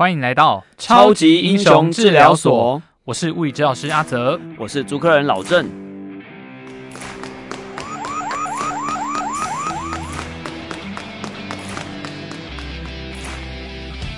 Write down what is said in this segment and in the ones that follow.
欢迎来到超级英雄治疗所，我是物理治疗师阿泽，我是主客人老郑。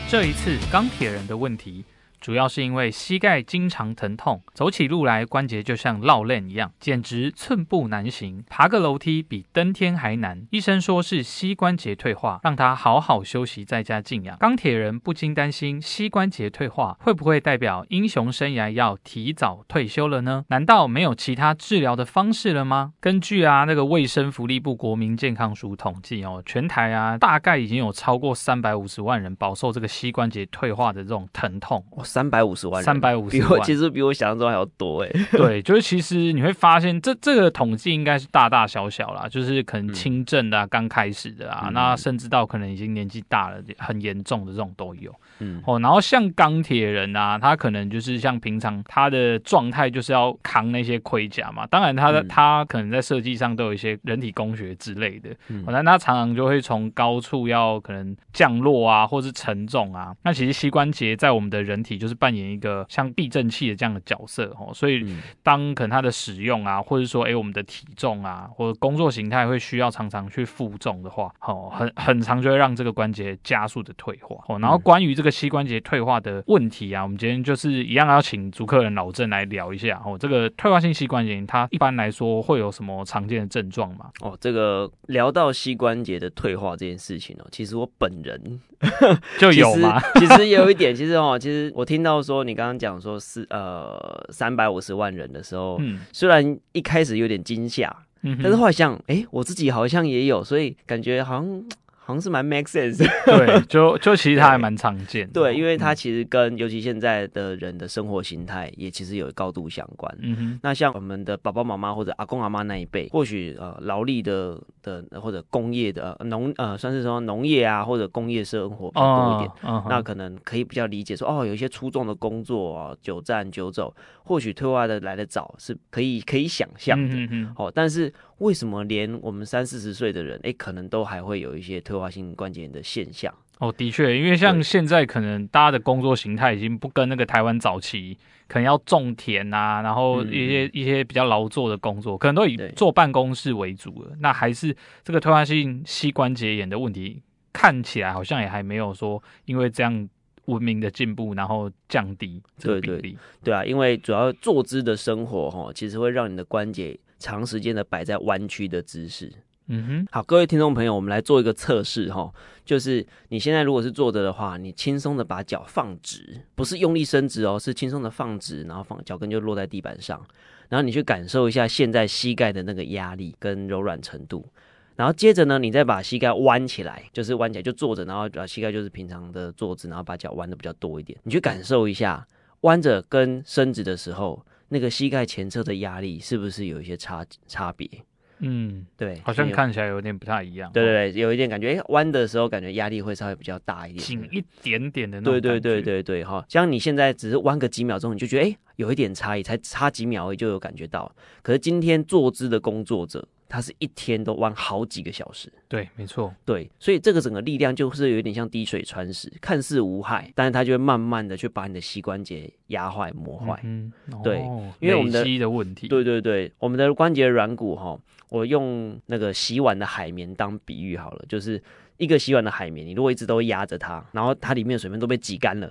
这一次钢铁人的问题。主要是因为膝盖经常疼痛，走起路来关节就像落链一样，简直寸步难行。爬个楼梯比登天还难。医生说是膝关节退化，让他好好休息，在家静养。钢铁人不禁担心，膝关节退化会不会代表英雄生涯要提早退休了呢？难道没有其他治疗的方式了吗？根据啊那个卫生福利部国民健康署统计哦，全台啊大概已经有超过三百五十万人饱受这个膝关节退化的这种疼痛。三百五十万人，三百五十万，其实比我想象中还要多哎。对，就是其实你会发现这，这这个统计应该是大大小小啦，就是可能轻症的、啊、刚、嗯、开始的啊，那甚至到可能已经年纪大了、很严重的这种都有。嗯，哦，然后像钢铁人啊，他可能就是像平常他的状态就是要扛那些盔甲嘛，当然他的、嗯、他可能在设计上都有一些人体工学之类的，嗯，但他常常就会从高处要可能降落啊，或是承重啊，那其实膝关节在我们的人体就是扮演。一个像避震器的这样的角色哦，所以当可能它的使用啊，或者说哎我们的体重啊，或者工作形态会需要常常去负重的话，哦，很很常就会让这个关节加速的退化哦。然后关于这个膝关节退化的问题啊，我们今天就是一样要请主客人老郑来聊一下哦。这个退化性膝关节炎它一般来说会有什么常见的症状吗？哦，这个聊到膝关节的退化这件事情哦，其实我本人 就有吗？其实也有一点，其实哦，其实我听到说。说你刚刚讲说是呃三百五十万人的时候，嗯，虽然一开始有点惊吓，嗯，但是后来想，哎、欸，我自己好像也有，所以感觉好像。好像是蛮 make sense，对，就就其实它还蛮常见的，对，因为它其实跟、嗯、尤其现在的人的生活形态也其实有高度相关。嗯哼，那像我们的爸爸妈妈或者阿公阿妈那一辈，或许呃劳力的的或者工业的农呃算是说农业啊或者工业生活比较多一点，哦、那可能可以比较理解说哦，有一些粗重的工作啊，久站久走，或许退化的来得早是可以可以想象的。嗯哼，哦，但是为什么连我们三四十岁的人，哎，可能都还会有一些退化性关节炎的现象哦，的确，因为像现在可能大家的工作形态已经不跟那个台湾早期可能要种田啊，然后一些、嗯、一些比较劳作的工作，可能都以坐办公室为主了。那还是这个退化性膝关节炎的问题，看起来好像也还没有说因为这样文明的进步，然后降低对。对对对啊，因为主要坐姿的生活哈，其实会让你的关节长时间的摆在弯曲的姿势。嗯哼，好，各位听众朋友，我们来做一个测试哈，就是你现在如果是坐着的话，你轻松的把脚放直，不是用力伸直哦，是轻松的放直，然后放脚跟就落在地板上，然后你去感受一下现在膝盖的那个压力跟柔软程度，然后接着呢，你再把膝盖弯起来，就是弯起来就坐着，然后把膝盖就是平常的坐姿，然后把脚弯的比较多一点，你去感受一下弯着跟伸直的时候，那个膝盖前侧的压力是不是有一些差差别？嗯，对，好像看起来有点不太一样。对对对，有一点感觉，哎，弯的时候感觉压力会稍微比较大一点，紧一点点的那种。对对对对对，哈，像你现在只是弯个几秒钟，你就觉得哎，有一点差异，才差几秒而已就有感觉到。可是今天坐姿的工作者，他是一天都弯好几个小时。对，没错，对，所以这个整个力量就是有点像滴水穿石，看似无害，但是它就会慢慢的去把你的膝关节压坏、磨坏。嗯，对，因为我们的膝的问题。对对对，我们的关节软骨哈。我用那个洗碗的海绵当比喻好了，就是一个洗碗的海绵，你如果一直都压着它，然后它里面的水分都被挤干了，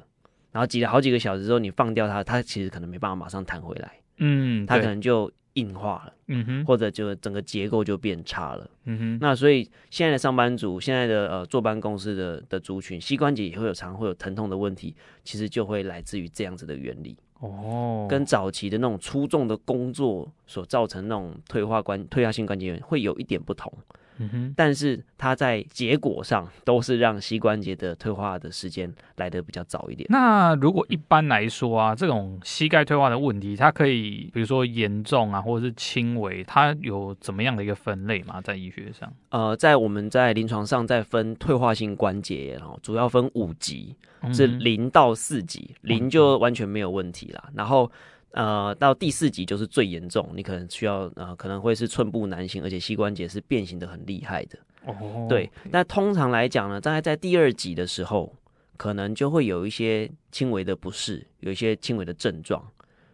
然后挤了好几个小时之后，你放掉它，它其实可能没办法马上弹回来，嗯，它可能就硬化了，嗯哼，或者就整个结构就变差了，嗯哼。那所以现在的上班族，现在的呃坐办公室的的族群，膝关节也会有常会有疼痛的问题，其实就会来自于这样子的原理。哦，跟早期的那种粗重的工作所造成那种退化关退化性关节炎会有一点不同。嗯哼，但是它在结果上都是让膝关节的退化的时间来得比较早一点。那如果一般来说啊，这种膝盖退化的问题，它可以比如说严重啊，或者是轻微，它有怎么样的一个分类吗？在医学上？呃，在我们在临床上在分退化性关节炎，主要分五级，是零到四级，零就完全没有问题啦。然后。呃，到第四级就是最严重，你可能需要呃，可能会是寸步难行，而且膝关节是变形的很厉害的。哦，对。那通常来讲呢，大概在第二级的时候，可能就会有一些轻微的不适，有一些轻微的症状。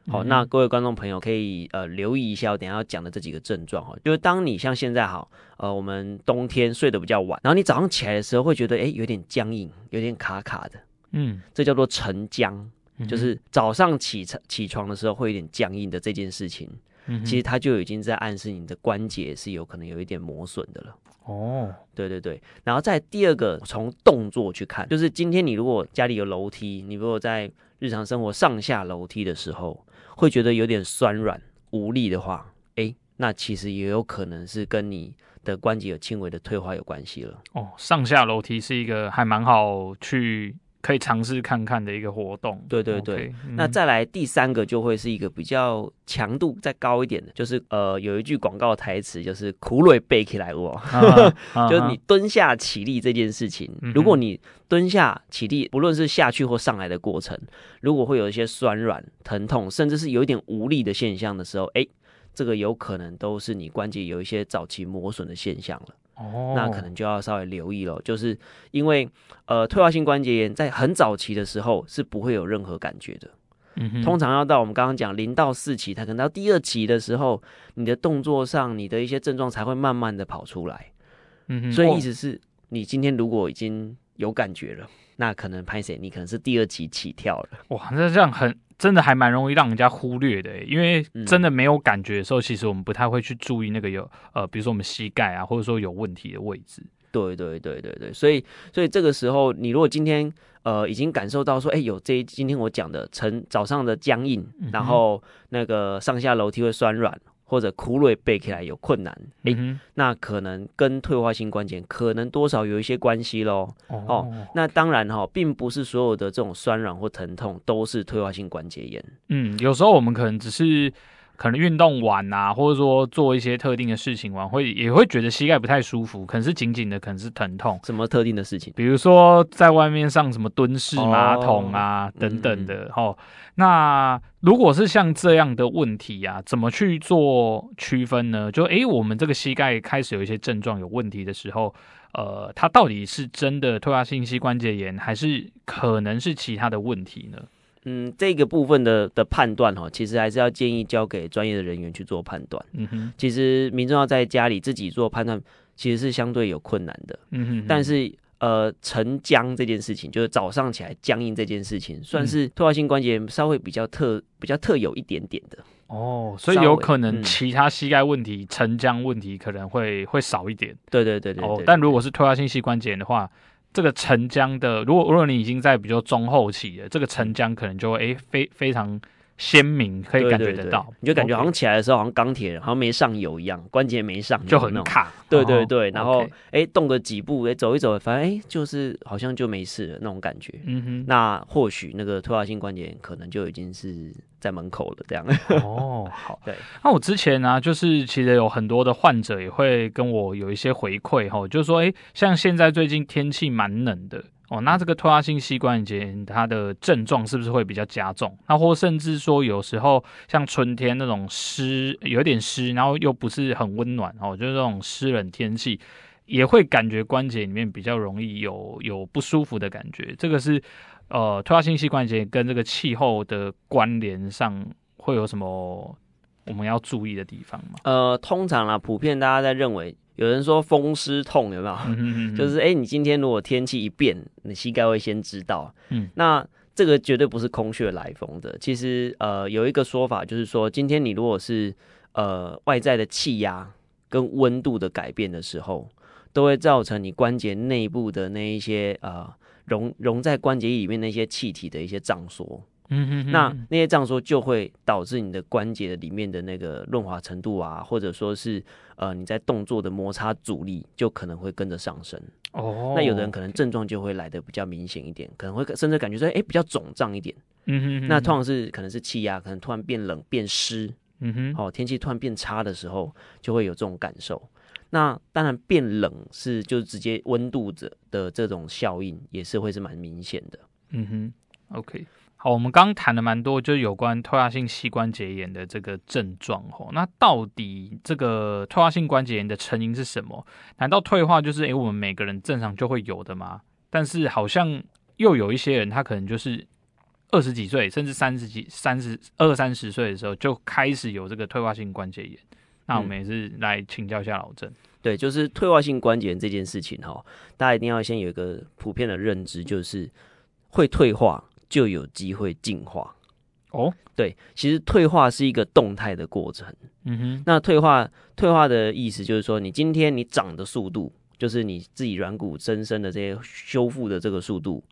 好，嗯、那各位观众朋友可以呃留意一下我等下要讲的这几个症状哈，就是当你像现在好，呃，我们冬天睡得比较晚，然后你早上起来的时候会觉得哎有点僵硬，有点卡卡的，嗯，这叫做晨僵，嗯、就是早上起床起床的时候会有点僵硬的这件事情，嗯，其实它就已经在暗示你的关节是有可能有一点磨损的了。哦，对对对，然后再第二个从动作去看，就是今天你如果家里有楼梯，你如果在日常生活上下楼梯的时候，会觉得有点酸软无力的话，哎，那其实也有可能是跟你的关节有轻微的退化有关系了。哦，上下楼梯是一个还蛮好去。可以尝试看看的一个活动。对对对。那再来第三个就会是一个比较强度再高一点的，就是呃有一句广告台词就是“苦累背起来我 ”，就是你蹲下起立这件事情，如果你蹲下起立，不论是下去或上来的过程，如果会有一些酸软、疼痛，甚至是有一点无力的现象的时候，哎，这个有可能都是你关节有一些早期磨损的现象了。哦，那可能就要稍微留意了，就是因为呃，退化性关节炎在很早期的时候是不会有任何感觉的，嗯，通常要到我们刚刚讲零到四期，它可能到第二期的时候，你的动作上你的一些症状才会慢慢的跑出来，嗯，所以意思是你今天如果已经有感觉了，那可能拍谁你可能是第二期起跳了，哇，那这样很。真的还蛮容易让人家忽略的，因为真的没有感觉的时候，嗯、其实我们不太会去注意那个有呃，比如说我们膝盖啊，或者说有问题的位置。对对对对对，所以所以这个时候，你如果今天呃已经感受到说，哎，有这今天我讲的晨早上的僵硬，然后那个上下楼梯会酸软。或者枯萎背起来有困难，哎、嗯，那可能跟退化性关节可能多少有一些关系喽。哦，哦，那当然哈、哦，并不是所有的这种酸软或疼痛都是退化性关节炎。嗯，有时候我们可能只是。可能运动完啊，或者说做一些特定的事情完，会也会觉得膝盖不太舒服，可能是紧紧的，可能是疼痛。什么特定的事情？比如说在外面上什么蹲式马桶啊、哦、等等的。哈、嗯哦，那如果是像这样的问题啊，怎么去做区分呢？就诶，我们这个膝盖开始有一些症状有问题的时候，呃，它到底是真的退化性膝关节炎，还是可能是其他的问题呢？嗯，这个部分的的判断哈，其实还是要建议交给专业的人员去做判断。嗯哼，其实民众要在家里自己做判断，其实是相对有困难的。嗯哼，但是呃，晨僵这件事情，就是早上起来僵硬这件事情，算是退化性关节炎稍微比较特比较特有一点点的。哦，所以有可能其他膝盖问题、晨僵问题可能会会少一点。对对对对，对，对，对，对。哦，但如果是退化性膝关节炎的话。这个沉降的，如果如果你已经在比较中后期了，这个沉降可能就会诶非非常鲜明，可以感觉得到，对对对，你就感觉好像起来的时候好像钢铁人，好像没上油一样，关节没上，就很卡。对对对，然后哎动个几步，哎走一走，反正哎就是好像就没事了那种感觉。嗯哼，那或许那个退化性关节炎可能就已经是。在门口了，这样哦，好，对。那我之前呢、啊，就是其实有很多的患者也会跟我有一些回馈哈，就是说，哎，像现在最近天气蛮冷的哦，那这个退化性膝关节它的症状是不是会比较加重？那或甚至说有时候像春天那种湿，有点湿，然后又不是很温暖哦，就是这种湿冷天气，也会感觉关节里面比较容易有有不舒服的感觉，这个是。呃，退化性膝关节跟这个气候的关联上会有什么我们要注意的地方吗？呃，通常啊，普遍大家在认为，有人说风湿痛有没有？就是哎、欸，你今天如果天气一变，你膝盖会先知道。嗯，那这个绝对不是空穴来风的。其实呃，有一个说法就是说，今天你如果是呃外在的气压跟温度的改变的时候，都会造成你关节内部的那一些呃。融融在关节里面那些气体的一些胀缩，嗯哼，那那些胀缩就会导致你的关节里面的那个润滑程度啊，或者说是呃你在动作的摩擦阻力就可能会跟着上升。哦，那有的人可能症状就会来的比较明显一点，可能会甚至感觉说，哎、欸，比较肿胀一点。嗯哼，那通常是可能是气压，可能突然变冷变湿。嗯哼，哦，天气突然变差的时候，就会有这种感受。那当然，变冷是就直接温度的的这种效应，也是会是蛮明显的。嗯哼，OK，好，我们刚刚谈了蛮多，就是有关退化性膝关节炎的这个症状哦。那到底这个退化性关节炎的成因是什么？难道退化就是诶我们每个人正常就会有的吗？但是好像又有一些人，他可能就是二十几岁，甚至三十几、三十二三十岁的时候就开始有这个退化性关节炎。那我们也是来请教一下老郑。对，就是退化性关节炎这件事情哈，大家一定要先有一个普遍的认知，就是会退化就有机会进化。哦，对，其实退化是一个动态的过程。嗯哼，那退化退化的意思就是说，你今天你长的速度，就是你自己软骨增生的这些修复的这个速度，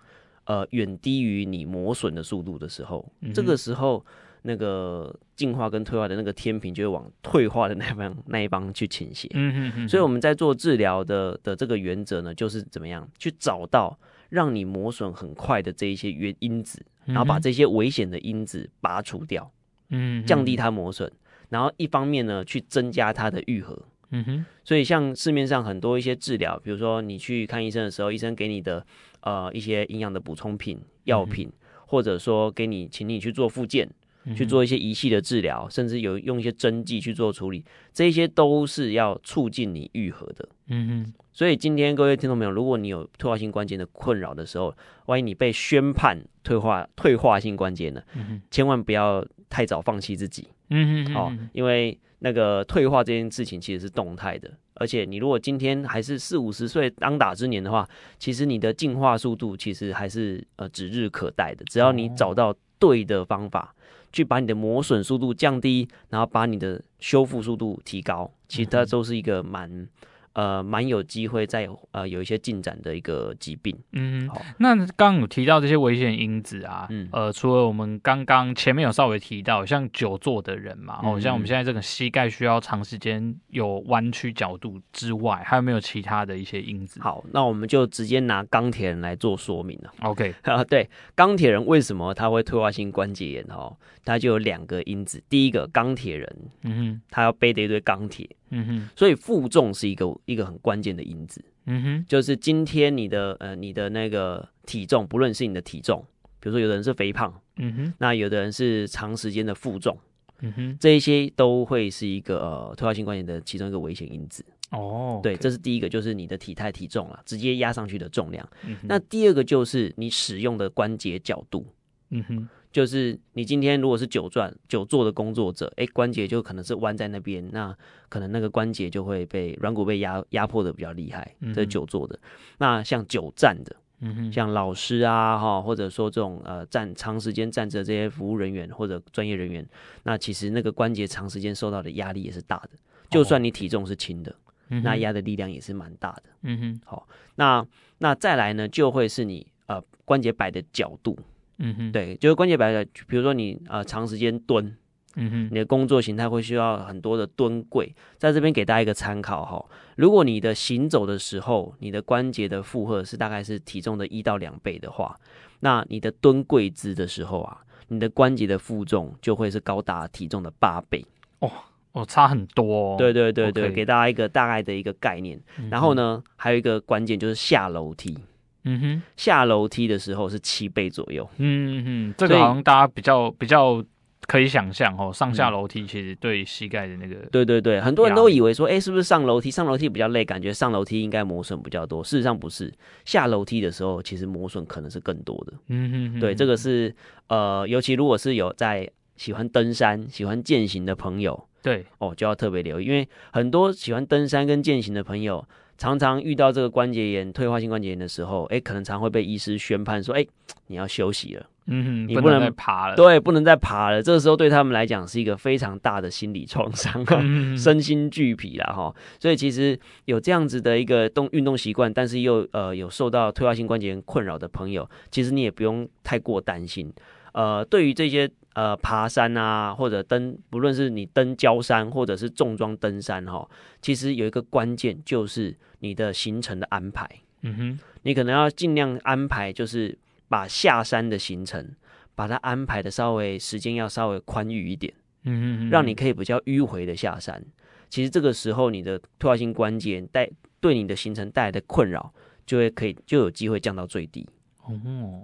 呃，远低于你磨损的速度的时候，嗯、这个时候那个进化跟退化的那个天平就会往退化的那方那一方去倾斜。嗯哼，哼，所以我们在做治疗的的这个原则呢，就是怎么样去找到让你磨损很快的这一些原因子。然后把这些危险的因子拔除掉，嗯，降低它磨损，然后一方面呢，去增加它的愈合，嗯哼。所以像市面上很多一些治疗，比如说你去看医生的时候，医生给你的呃一些营养的补充品、药品，嗯、或者说给你请你去做复健，嗯、去做一些仪器的治疗，甚至有用一些针剂去做处理，这些都是要促进你愈合的，嗯哼。所以今天各位听众朋友，如果你有退化性关节的困扰的时候，万一你被宣判退化退化性关节呢，嗯、千万不要太早放弃自己。嗯嗯哦，因为那个退化这件事情其实是动态的，而且你如果今天还是四五十岁当打之年的话，其实你的进化速度其实还是呃指日可待的。只要你找到对的方法，去把你的磨损速度降低，然后把你的修复速度提高，其实它都是一个蛮。呃，蛮有机会在呃有一些进展的一个疾病。嗯，好。那刚刚有提到这些危险因子啊，嗯，呃，除了我们刚刚前面有稍微提到，像久坐的人嘛，哦、嗯，像我们现在这个膝盖需要长时间有弯曲角度之外，还有没有其他的一些因子？好，那我们就直接拿钢铁人来做说明了。OK，啊，对，钢铁人为什么他会退化性关节炎？哦，他就有两个因子。第一个，钢铁人，嗯哼，他要背着一堆钢铁。嗯哼，所以负重是一个一个很关键的因子。嗯哼，就是今天你的呃你的那个体重，不论是你的体重，比如说有的人是肥胖，嗯哼，那有的人是长时间的负重，嗯哼，这一些都会是一个呃退化性关节的其中一个危险因子。哦，对，这是第一个，就是你的体态体重了，直接压上去的重量。嗯哼，那第二个就是你使用的关节角度。嗯哼。就是你今天如果是久转久坐的工作者，哎，关节就可能是弯在那边，那可能那个关节就会被软骨被压压迫的比较厉害。这是久坐的。那像久站的，嗯哼，像老师啊哈，或者说这种呃站长时间站着这些服务人员或者专业人员，那其实那个关节长时间受到的压力也是大的。就算你体重是轻的，哦、那压的力量也是蛮大的。嗯哼，好，那那再来呢，就会是你呃关节摆的角度。嗯哼，对，就是关节摆的，比如说你呃长时间蹲，嗯哼，你的工作形态会需要很多的蹲跪，在这边给大家一个参考哈。如果你的行走的时候，你的关节的负荷是大概是体重的一到两倍的话，那你的蹲跪姿的时候啊，你的关节的负重就会是高达体重的八倍。哦，哦，差很多哦。对对对对.给大家一个大概的一个概念。然后呢，还有一个关键就是下楼梯。嗯哼，下楼梯的时候是七倍左右。嗯哼，这个好像大家比较比较可以想象哦，上下楼梯其实对膝盖的那个，对对对，很多人都以为说，哎，是不是上楼梯？上楼梯比较累，感觉上楼梯应该磨损比较多。事实上不是，下楼梯的时候其实磨损可能是更多的。嗯哼哼，对，这个是呃，尤其如果是有在喜欢登山、喜欢健行的朋友，对哦，就要特别留意，因为很多喜欢登山跟健行的朋友。常常遇到这个关节炎、退化性关节炎的时候，哎，可能常会被医师宣判说，哎，你要休息了，嗯哼，你不能，再爬了，对，不能再爬了。这个时候对他们来讲是一个非常大的心理创伤，嗯、身心俱疲了哈。所以其实有这样子的一个动运动习惯，但是又呃有受到退化性关节炎困扰的朋友，其实你也不用太过担心。呃，对于这些。呃，爬山啊，或者登，不论是你登郊山，或者是重装登山，哈，其实有一个关键就是你的行程的安排。嗯哼，你可能要尽量安排，就是把下山的行程，把它安排的稍微时间要稍微宽裕一点。嗯哼，让你可以比较迂回的下山。其实这个时候，你的退化性关节带对你的行程带来的困扰，就会可以就有机会降到最低。哦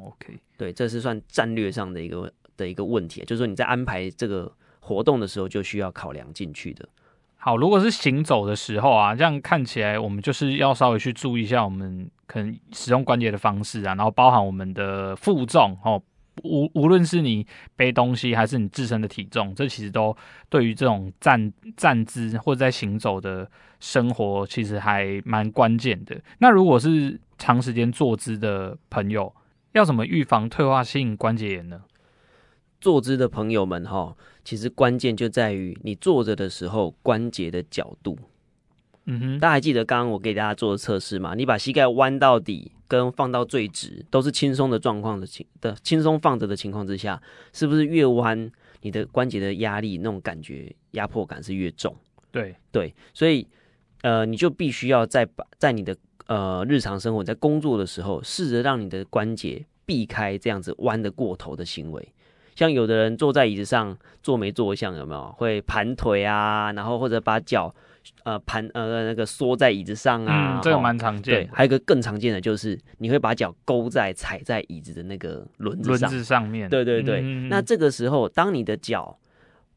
，OK，对，这是算战略上的一个。的一个问题，就是说你在安排这个活动的时候，就需要考量进去的。好，如果是行走的时候啊，这样看起来我们就是要稍微去注意一下我们可能使用关节的方式啊，然后包含我们的负重哦，无无论是你背东西还是你自身的体重，这其实都对于这种站站姿或者在行走的生活其实还蛮关键的。那如果是长时间坐姿的朋友，要怎么预防退化性关节炎呢？坐姿的朋友们，哈，其实关键就在于你坐着的时候关节的角度。嗯哼，大家还记得刚刚我给大家做的测试吗？你把膝盖弯到底跟放到最直都是轻松的状况的情的轻松放着的情况之下，是不是越弯你的关节的压力那种感觉压迫感是越重？对对，所以呃，你就必须要在把在你的呃日常生活在工作的时候，试着让你的关节避开这样子弯的过头的行为。像有的人坐在椅子上坐没坐相，有没有会盘腿啊？然后或者把脚呃盘呃那个缩在椅子上啊？嗯，这个蛮常见。对，还有一个更常见的就是你会把脚勾在踩在椅子的那个轮子上。轮子上面。对对对。嗯、那这个时候，当你的脚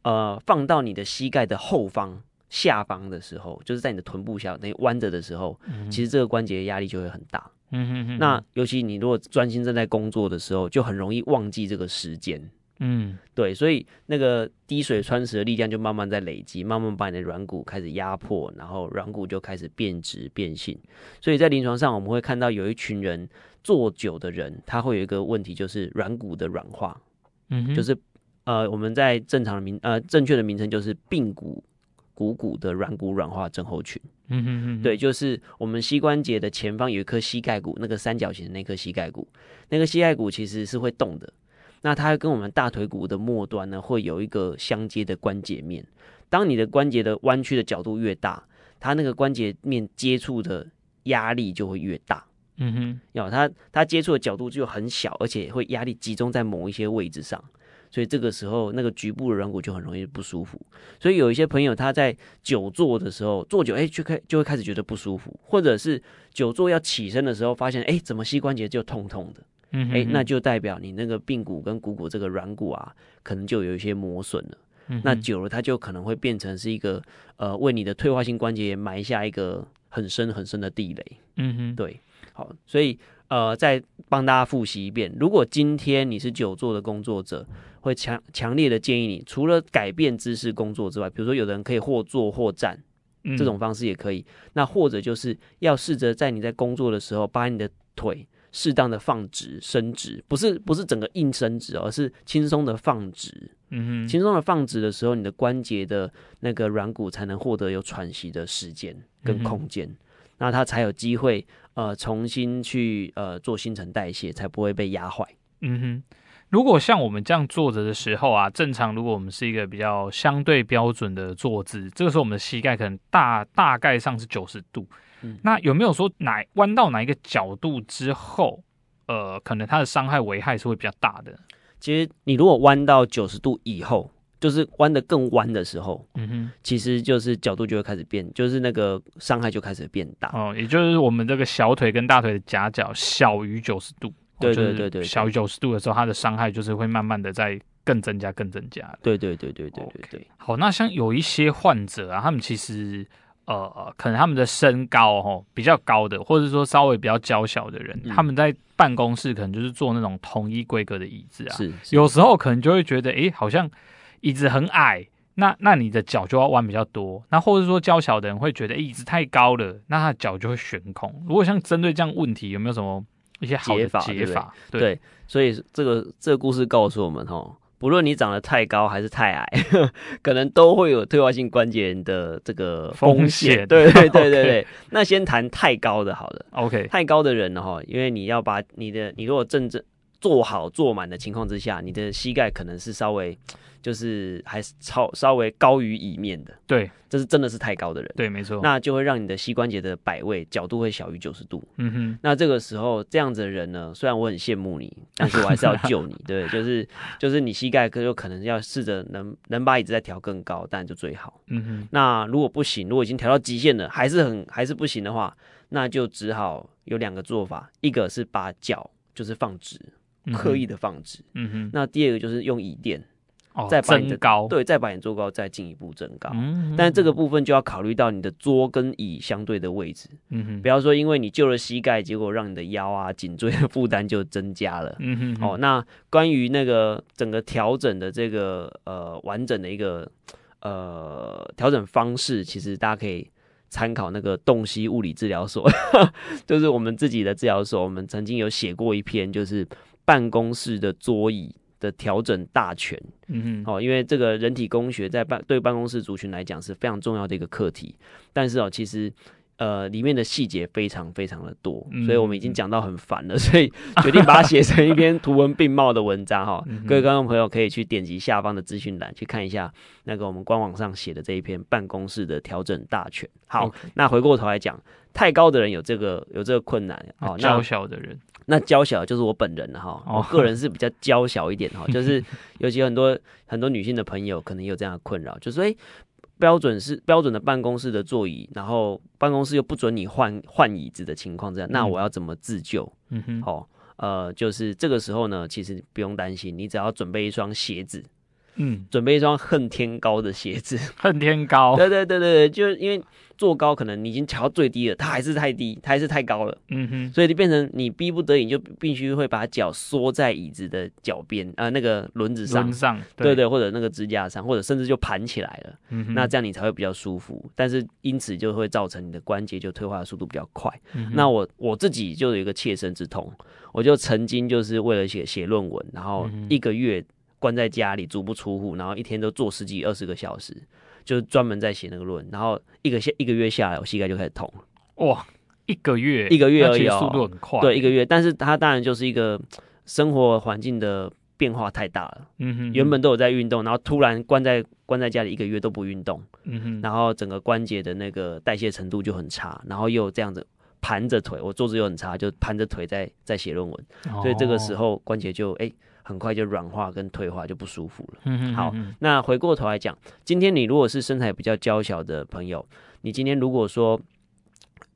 呃放到你的膝盖的后方下方的时候，就是在你的臀部下那弯着的时候，嗯、其实这个关节压力就会很大。嗯哼哼。那尤其你如果专心正在工作的时候，就很容易忘记这个时间。嗯，对，所以那个滴水穿石的力量就慢慢在累积，慢慢把你的软骨开始压迫，然后软骨就开始变直变性。所以在临床上，我们会看到有一群人坐久的人，他会有一个问题，就是软骨的软化。嗯哼，就是呃，我们在正常的名呃正确的名称就是髌骨股骨的软骨软化症候群。嗯哼哼，对，就是我们膝关节的前方有一颗膝盖骨，那个三角形的那颗膝盖骨，那个膝盖骨其实是会动的。那它跟我们大腿骨的末端呢，会有一个相接的关节面。当你的关节的弯曲的角度越大，它那个关节面接触的压力就会越大。嗯哼，要它它接触的角度就很小，而且会压力集中在某一些位置上，所以这个时候那个局部的软骨就很容易不舒服。所以有一些朋友他在久坐的时候，坐久哎就开就会开始觉得不舒服，或者是久坐要起身的时候，发现哎怎么膝关节就痛痛的。嗯，哎，那就代表你那个髌骨跟股骨这个软骨啊，可能就有一些磨损了。嗯，那久了，它就可能会变成是一个呃，为你的退化性关节炎埋下一个很深很深的地雷。嗯哼，对，好，所以呃，再帮大家复习一遍，如果今天你是久坐的工作者，会强强烈的建议你，除了改变姿势工作之外，比如说有的人可以或坐或站，这种方式也可以。嗯，那或者就是要试着在你在工作的时候，把你的腿。适当的放直、伸直，不是不是整个硬伸直，而是轻松的放直。嗯哼，轻松的放直的时候，你的关节的那个软骨才能获得有喘息的时间跟空间，嗯、那它才有机会呃重新去呃做新陈代谢，才不会被压坏。嗯哼，如果像我们这样坐着的时候啊，正常如果我们是一个比较相对标准的坐姿，这个时候我们的膝盖可能大大概上是九十度。那有没有说哪弯到哪一个角度之后，呃，可能它的伤害危害是会比较大的？其实你如果弯到九十度以后，就是弯的更弯的时候，嗯哼，其实就是角度就会开始变，就是那个伤害就开始变大。哦，也就是我们这个小腿跟大腿的夹角小于九十度，对对对对，小于九十度的时候，它的伤害就是会慢慢的在更增加、更增加。对对对对对对对。好，那像有一些患者啊，他们其实。呃，可能他们的身高哦比较高的，或者说稍微比较娇小的人，嗯、他们在办公室可能就是坐那种统一规格的椅子啊。是，是有时候可能就会觉得，哎，好像椅子很矮，那那你的脚就要弯比较多。那或者说娇小的人会觉得，椅子太高了，那他脚就会悬空。如果像针对这样问题，有没有什么一些好的解法？解法对，对，对，所以这个这个故事告诉我们哦。无论你长得太高还是太矮，可能都会有退化性关节炎的这个风险。对对对对 对。那先谈太高的好了。OK，太高的人呢，哈，因为你要把你的你如果正正坐好坐满的情况之下，你的膝盖可能是稍微。就是还是超稍微高于椅面的，对，这是真的是太高的人，对，没错，那就会让你的膝关节的摆位角度会小于九十度，嗯哼，那这个时候这样子的人呢，虽然我很羡慕你，但是我还是要救你，对，就是就是你膝盖可有可能要试着能能把椅子再调更高，当然就最好，嗯哼，那如果不行，如果已经调到极限了，还是很还是不行的话，那就只好有两个做法，一个是把脚就是放直，刻意的放直，嗯哼，那第二个就是用椅垫。哦，再把你的高，对，再把你坐高再进一步增高。嗯，但是这个部分就要考虑到你的桌跟椅相对的位置。嗯哼，不要说因为你救了膝盖，结果让你的腰啊、颈椎的负担就增加了。嗯哼，哦，那关于那个整个调整的这个呃完整的一个呃调整方式，其实大家可以参考那个洞悉物理治疗所，就是我们自己的治疗所，我们曾经有写过一篇，就是办公室的桌椅的调整大全。嗯哼，哦，因为这个人体工学在办对办公室族群来讲是非常重要的一个课题，但是哦，其实。呃，里面的细节非常非常的多，嗯、所以我们已经讲到很烦了，所以 决定把它写成一篇图文并茂的文章哈。嗯、各位观众朋友可以去点击下方的资讯栏去看一下那个我们官网上写的这一篇办公室的调整大全。好那回过头来讲，太高的人有这个有这个困难哦。娇小的人，那娇小就是我本人哈，哦、我个人是比较娇小一点哈，就是尤其很多很多女性的朋友可能也有这样的困扰，就是说。标准是标准的办公室的座椅，然后办公室又不准你换换椅子的情况这样，那我要怎么自救？嗯哼，好，呃，就是这个时候呢，其实不用担心，你只要准备一双鞋子，嗯，准备一双恨天高的鞋子，恨天高，对对对对，就因为。坐高可能你已经调到最低了，它还是太低，它还是太高了。嗯哼，所以就变成你逼不得已就必须会把脚缩在椅子的脚边啊、呃，那个轮子上，上对，对对，或者那个支架上，或者甚至就盘起来了。嗯哼，那这样你才会比较舒服。但是因此就会造成你的关节就退化的速度比较快。那我我自己就有一个切身之痛，我就曾经就是为了写写论文，然后一个月关在家里足不出户，然后一天都坐十几二十个小时。就是专门在写那个论，然后一个下一个月下来，我膝盖就开始痛了。哇，一个月，一个月而已，速度很快。对，一个月，但是它当然就是一个生活环境的变化太大了。嗯哼，原本都有在运动，然后突然关在关在家里一个月都不运动。嗯哼，然后整个关节的那个代谢程度就很差，然后又这样子盘着腿，我坐姿又很差，就盘着腿在在写论文，所以这个时候关节就哎。欸很快就软化跟退化就不舒服了。嗯。好，那回过头来讲，今天你如果是身材比较娇小的朋友，你今天如果说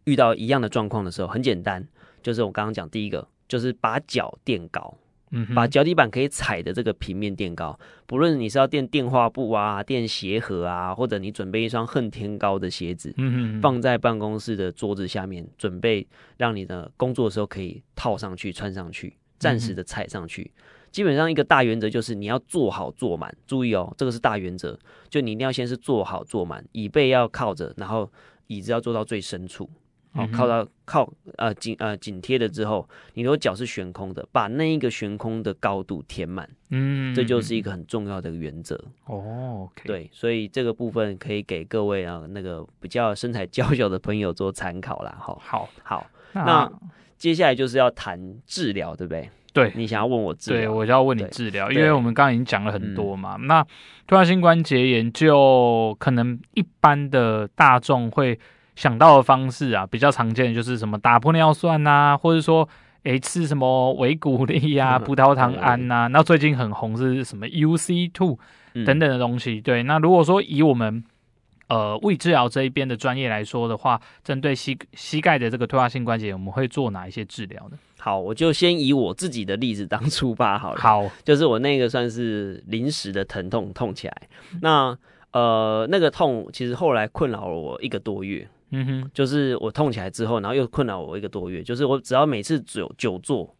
遇到一样的状况的时候，很简单，就是我刚刚讲第一个，就是把脚垫高，嗯，把脚底板可以踩的这个平面垫高。不论你是要垫电画布啊、垫鞋盒啊，或者你准备一双恨天高的鞋子，嗯嗯，放在办公室的桌子下面，准备让你的工作的时候可以套上去、穿上去，暂时的踩上去。嗯基本上一个大原则就是你要坐好坐满，注意哦，这个是大原则，就你一定要先是坐好坐满，椅背要靠着，然后椅子要坐到最深处，好、哦、靠到靠呃紧呃紧贴了之后，你如果脚是悬空的，把那一个悬空的高度填满，嗯，这就是一个很重要的原则哦。Okay、对，所以这个部分可以给各位啊那个比较身材娇小的朋友做参考啦。哈。好，好，那，那接下来就是要谈治疗，对不对？对，你想要问我治疗，对，我就要问你治疗，因为我们刚刚已经讲了很多嘛。嗯、那退化性关节炎就可能一般的大众会想到的方式啊，比较常见的就是什么打玻尿酸啊，或者说诶吃什么维骨力呀、葡萄糖胺呐、啊。那最近很红是什么 UC two 等等的东西。嗯、对，那如果说以我们呃物理治疗这一边的专业来说的话，针对膝膝盖的这个退化性关节炎，我们会做哪一些治疗呢？好，我就先以我自己的例子当出发好了。好，就是我那个算是临时的疼痛痛起来，那呃那个痛其实后来困扰了我一个多月。嗯哼，就是我痛起来之后，然后又困扰我一个多月，就是我只要每次久久坐，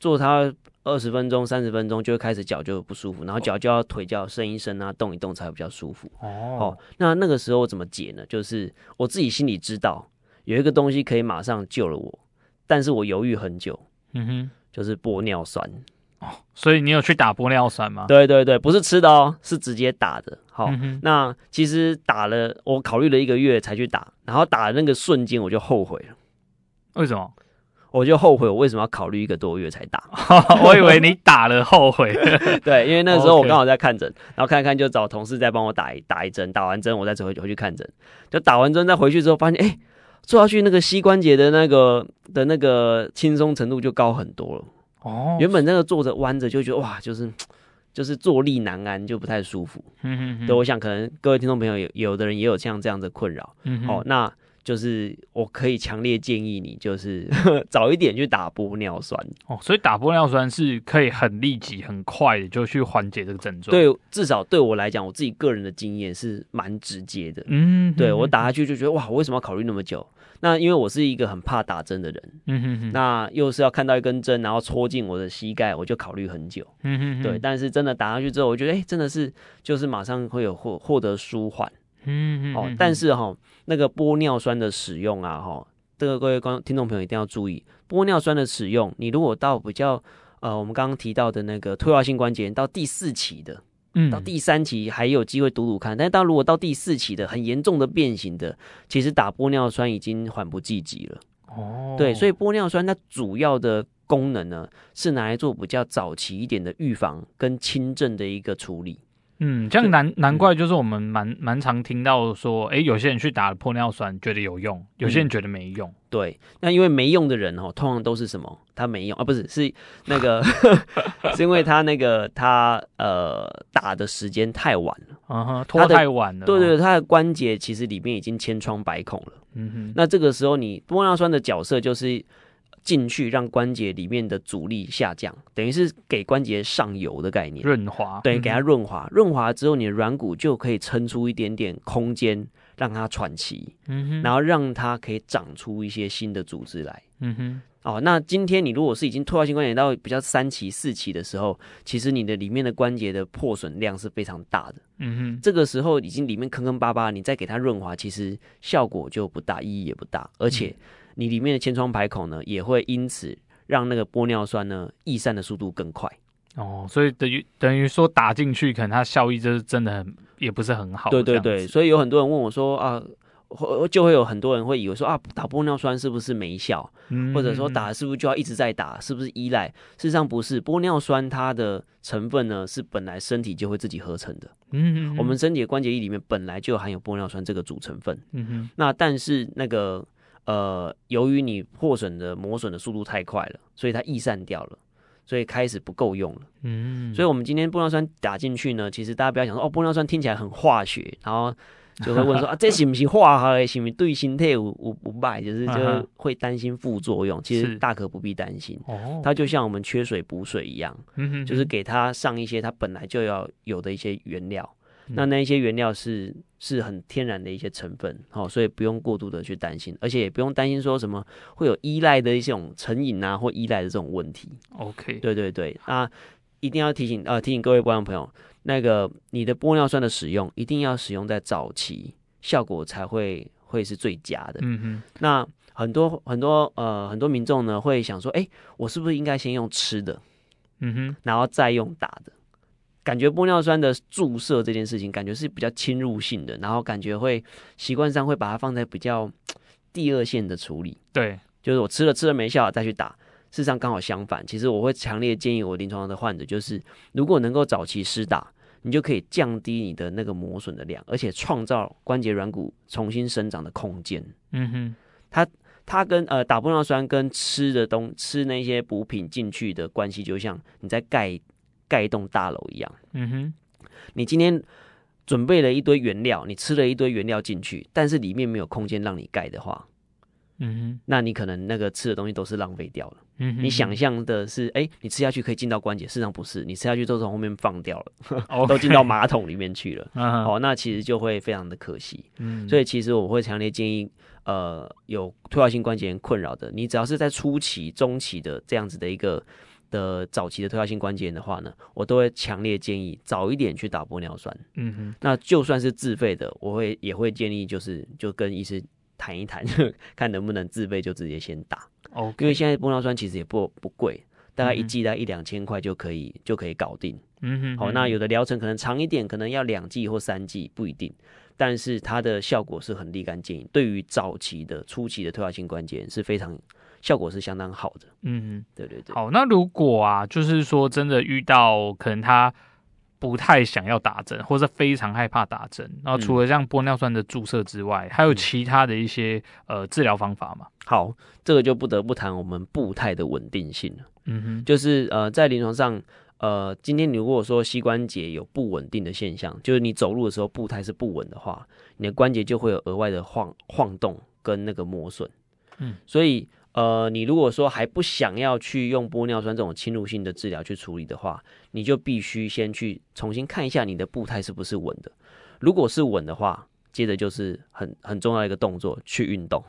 坐它二十分钟、三十分钟，就会开始脚就不舒服，然后脚就要腿就要伸一伸啊，动一动才会比较舒服。哦，哦，那那个时候我怎么解呢？就是我自己心里知道有一个东西可以马上救了我。但是我犹豫很久，嗯哼，就是玻尿酸哦，所以你有去打玻尿酸吗？对对对，不是吃的哦，是直接打的。好，嗯、那其实打了，我考虑了一个月才去打，然后打的那个瞬间我就后悔了。为什么？我就后悔我为什么要考虑一个多月才打？我以为你打了后悔。对，因为那个时候我刚好在看诊，然后看看就找同事再帮我打一打一针，打完针我再走回回去看诊，就打完针再回去之后发现，哎、欸。坐下去，那个膝关节的那个的那个轻松程度就高很多了。哦，原本那个坐着弯着就觉得哇，就是就是坐立难安，就不太舒服。嗯哼哼。对，我想可能各位听众朋友有有的人也有像这样的困扰。嗯哼。哦，那就是我可以强烈建议你，就是 早一点去打玻尿酸哦。所以打玻尿酸是可以很立即、很快的就去缓解这个症状。对，至少对我来讲，我自己个人的经验是蛮直接的。嗯哼哼，对我打下去就觉得哇，我为什么要考虑那么久？那因为我是一个很怕打针的人，嗯哼哼，那又是要看到一根针，然后戳进我的膝盖，我就考虑很久。嗯哼哼，对，但是真的打上去之后，我觉得哎、欸，真的是就是马上会有获获得舒缓。嗯嗯，哦，但是哈，那个玻尿酸的使用啊，哈，这个各位观听众朋友一定要注意，玻尿酸的使用，你如果到比较呃，我们刚刚提到的那个退化性关节炎到第四期的。嗯到第三期还有机会赌赌看，但是到如果到第四期的很严重的变形的，其实打玻尿酸已经缓不济急了。哦，对，所以玻尿酸它主要的功能呢，是拿来做比较早期一点的预防跟轻症的一个处理。嗯，这样难难怪就是我们蛮蛮常听到说，哎、欸，有些人去打了玻尿酸觉得有用，有些人觉得没用。嗯、对，那因为没用的人哦，通常都是什么？他没用啊，不是是那个，是因为他那个他呃打的时间太晚了，啊哈，拖太晚了。对，对对，他的关节其实里面已经千疮百孔了。嗯哼，那这个时候你玻尿酸的角色就是。进去让关节里面的阻力下降，等于是给关节上油的概念，润滑。对，给它润滑，润滑之后，你的软骨就可以撑出一点点空间，让它喘气，嗯哼，然后让它可以长出一些新的组织来，嗯哼。哦，那今天你如果是已经退化性关节到比较三期、四期的时候，其实你的里面的关节的破损量是非常大的，嗯哼。这个时候已经里面坑坑巴巴，你再给它润滑，其实效果就不大，意义也不大，而且。嗯你里面的千疮百孔呢，也会因此让那个玻尿酸呢逸散的速度更快。哦，所以等于等于说打进去，可能它效益就是真的很也不是很好。对对对，所以有很多人问我说啊，就会有很多人会以为说啊，打玻尿酸是不是没效？嗯，或者说打是不是就要一直在打？是不是依赖？事实上不是，玻尿酸它的成分呢是本来身体就会自己合成的。嗯，我们身体的关节液里面本来就含有玻尿酸这个主成分。嗯哼，那但是那个。呃，由于你破损的磨损的速度太快了，所以它易散掉了，所以开始不够用了。嗯，所以我们今天玻尿酸打进去呢，其实大家不要想说哦，玻尿酸听起来很化学，然后就会问说 啊，这是不是化学的？是不是对身体有有不败？就是就会担心副作用。其实大可不必担心。哦，它就像我们缺水补水一样，嗯，就是给它上一些它本来就要有的一些原料。嗯、那那一些原料是是很天然的一些成分，好，所以不用过度的去担心，而且也不用担心说什么会有依赖的一种成瘾啊，或依赖的这种问题。OK，对对对，那一定要提醒呃提醒各位观众朋友，那个你的玻尿酸的使用一定要使用在早期，效果才会会是最佳的。嗯哼，那很多很多呃很多民众呢会想说，哎、欸，我是不是应该先用吃的？嗯哼，然后再用打的？感觉玻尿酸的注射这件事情，感觉是比较侵入性的，然后感觉会习惯上会把它放在比较第二线的处理。对，就是我吃了吃了没效再去打。事实上刚好相反，其实我会强烈建议我临床上的患者，就是如果能够早期施打，你就可以降低你的那个磨损的量，而且创造关节软骨重新生长的空间。嗯哼，它它跟呃打玻尿酸跟吃的东吃那些补品进去的关系，就像你在盖。盖一栋大楼一样，嗯哼，你今天准备了一堆原料，你吃了一堆原料进去，但是里面没有空间让你盖的话，嗯哼，那你可能那个吃的东西都是浪费掉了。嗯哼，你想象的是，哎、欸，你吃下去可以进到关节，事实上不是，你吃下去都从后面放掉了 都进到马桶里面去了。哦，那其实就会非常的可惜。嗯，所以其实我会强烈建议，呃，有退化性关节炎困扰的，你只要是在初期、中期的这样子的一个。的早期的退化性关节炎的话呢，我都会强烈建议早一点去打玻尿酸。嗯哼，那就算是自费的，我会也会建议就是就跟医师谈一谈，看能不能自费就直接先打。哦、因为现在玻尿酸其实也不不贵，大概一剂大概一两千块就可以就可以搞定。嗯哼，好，那有的疗程可能长一点，可能要两剂或三剂不一定，但是它的效果是很立竿见影。对于早期的初期的退化性关节炎是非常。效果是相当好的，嗯，对对对。好，那如果啊，就是说真的遇到可能他不太想要打针，或者非常害怕打针，然后除了像玻尿酸的注射之外，嗯、还有其他的一些呃治疗方法吗？好，这个就不得不谈我们步态的稳定性了。嗯哼，就是呃，在临床上，呃，今天你如果说膝关节有不稳定的现象，就是你走路的时候步态是不稳的话，你的关节就会有额外的晃晃动。跟那个磨损。嗯，所以呃，你如果说还不想要去用玻尿酸这种侵入性的治疗去处理的话，你就必须先去重新看一下你的步态是不是稳的。如果是稳的话，接着就是很很重要一个动作，去运动。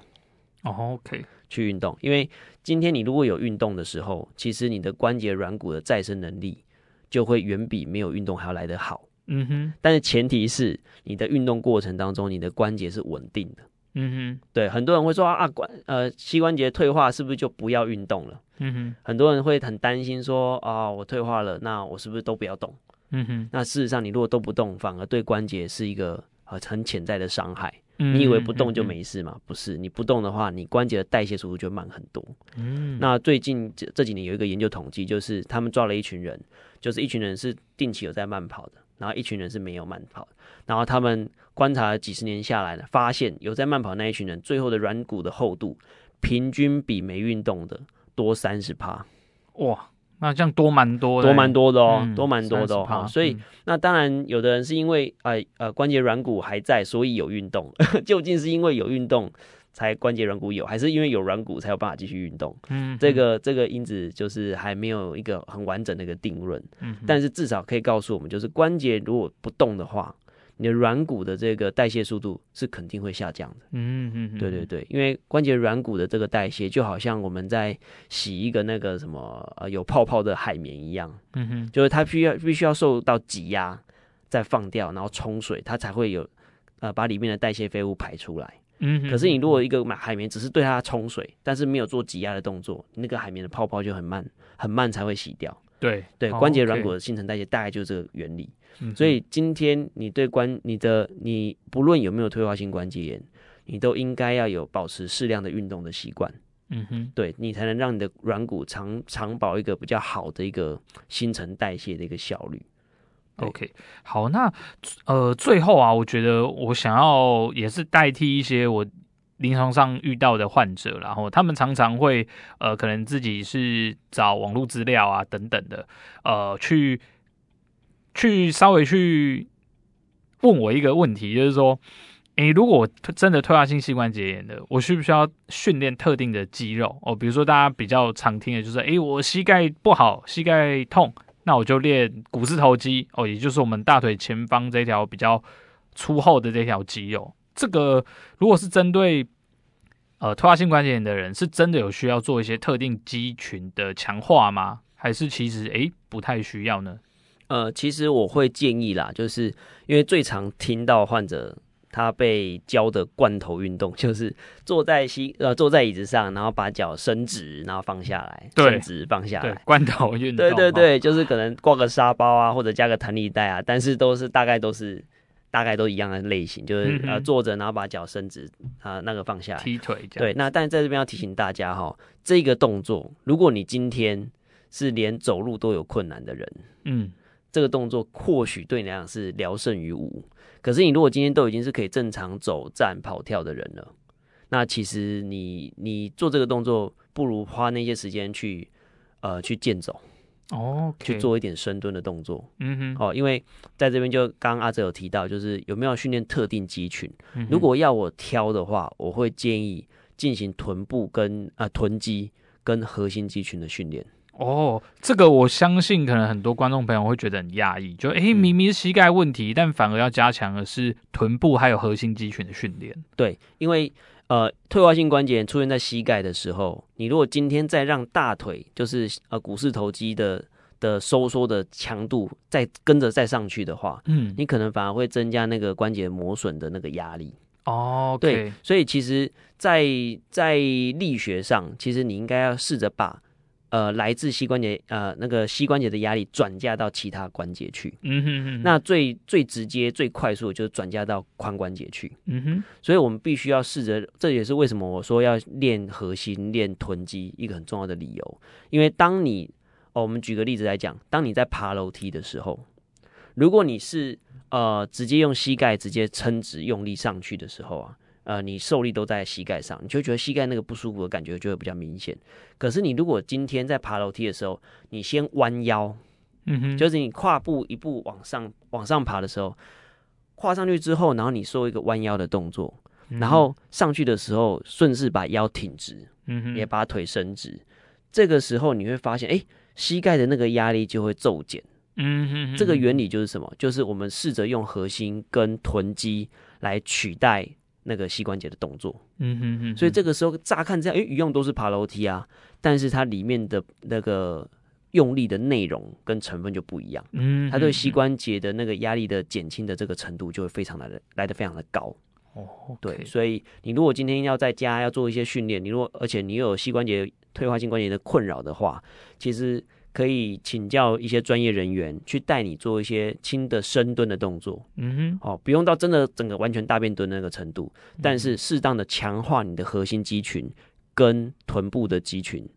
哦，OK，去运动，因为今天你如果有运动的时候，其实你的关节软骨的再生能力就会远比没有运动还要来得好。嗯哼，但是前提是你的运动过程当中，你的关节是稳定的。嗯哼，对，很多人会说啊，关呃膝关节退化是不是就不要运动了？嗯哼，很多人会很担心说啊，我退化了，那我是不是都不要动？嗯哼，那事实上你如果都不动，反而对关节是一个很很潜在的伤害。嗯、你以为不动就没事吗？不是，你不动的话，你关节的代谢速度就慢很多。嗯，那最近这这几年有一个研究统计，就是他们抓了一群人，就是一群人是定期有在慢跑的，然后一群人是没有慢跑的，然后他们观察了几十年下来呢，发现有在慢跑那一群人，最后的软骨的厚度平均比没运动的多三十趴。哇！那这样多蛮多，多蛮多的哦，嗯、多蛮多的哦。所以、嗯，那当然，有的人是因为呃呃关节软骨还在，所以有运动。究竟是因为有运动才关节软骨有，还是因为有软骨才有办法继续运动？嗯，这个这个因子就是还没有一个很完整的一个定论。嗯，但是至少可以告诉我们，就是关节如果不动的话。你的软骨的这个代谢速度是肯定会下降的。嗯嗯，对对对，因为关节软骨的这个代谢就好像我们在洗一个那个什么呃有泡泡的海绵一样。嗯哼，就是它需要必须要受到挤压，再放掉，然后冲水，它才会有呃把里面的代谢废物排出来。嗯，可是你如果一个海绵只是对它冲水，但是没有做挤压的动作，那个海绵的泡泡就很慢，很慢才会洗掉。对对，关节软骨的新陈代谢大概就是这个原理。嗯，所以今天你对关你的你不论有没有退化性关节炎，你都应该要有保持适量的运动的习惯。嗯哼，对你才能让你的软骨长长保一个比较好的一个新陈代谢的一个效率。OK，好，那呃最后啊，我觉得我想要也是代替一些我临床上遇到的患者，然后他们常常会呃可能自己是找网络资料啊等等的，呃去。去稍微去问我一个问题，就是说，诶、如果我真的退化性膝关节炎的，我需不需要训练特定的肌肉？哦，比如说大家比较常听的就是，诶、我膝盖不好，膝盖痛，那我就练股四头肌，哦，也就是我们大腿前方这条比较粗厚的这条肌肉。这个如果是针对呃退化性关节炎的人，是真的有需要做一些特定肌群的强化吗？还是其实诶、不太需要呢？呃，其实我会建议啦，就是因为最常听到患者他被教的罐头运动，就是坐在膝呃坐在椅子上，然后把脚伸直，然后放下来，伸直放下来，罐头运动。对对对，就是可能挂个沙包啊，或者加个弹力带啊，但是都是大概都是大概都一样的类型，就是、嗯、呃坐着，然后把脚伸直啊、呃，那个放下来，踢腿。对，那但是在这边要提醒大家哈，这个动作，如果你今天是连走路都有困难的人，嗯。这个动作或许对你来讲是聊胜于无，可是你如果今天都已经是可以正常走、站、跑、跳的人了，那其实你你做这个动作，不如花那些时间去呃去健走哦，okay. 去做一点深蹲的动作。嗯哼，哦，因为在这边就刚刚阿哲有提到，就是有没有训练特定肌群，嗯。如果要我挑的话，我会建议进行臀部跟啊、呃、臀肌跟核心肌群的训练。哦，这个我相信可能很多观众朋友会觉得很讶异，就诶，明明是膝盖问题，但反而要加强的是臀部还有核心肌群的训练。对，因为呃，退化性关节炎出现在膝盖的时候，你如果今天再让大腿就是呃股四头肌的的收缩的强度再跟着再上去的话，嗯，你可能反而会增加那个关节磨损的那个压力。哦，okay，对，所以其实在，在在力学上，其实你应该要试着把。呃，来自膝关节呃那个膝关节的压力转嫁到其他关节去，嗯哼哼，那最最直接最快速的就是转嫁到髋关节去，嗯哼，所以我们必须要试着，这也是为什么我说要练核心、练臀肌一个很重要的理由，因为当你哦，我们举个例子来讲，当你在爬楼梯的时候，如果你是呃直接用膝盖直接撑直用力上去的时候啊。呃，你受力都在膝盖上，你就觉得膝盖那个不舒服的感觉就会比较明显。可是你如果今天在爬楼梯的时候，你先弯腰，嗯哼，就是你跨步一步往上往上爬的时候，跨上去之后，然后你做一个弯腰的动作，然后上去的时候顺势把腰挺直，嗯哼，也把腿伸直。这个时候你会发现，哎，膝盖的那个压力就会骤减。嗯哼，这个原理就是什么？就是我们试着用核心跟臀肌来取代那个膝关节的动作。嗯哼哼。所以这个时候乍看这样，哎，一样都是爬楼梯啊，但是它里面的那个。用力的内容跟成分就不一样，嗯，它对膝关节的那个压力的减轻的这个程度就会非常的来的非常的高，哦，okay. 对，所以你如果今天要在家要做一些训练，你如果而且你又有膝关节退化性关节的困扰的话，其实可以请教一些专业人员去带你做一些轻的深蹲的动作，嗯哼，哦，不用到真的整个完全大便蹲那个程度，但是适当的强化你的核心肌群跟臀部的肌群。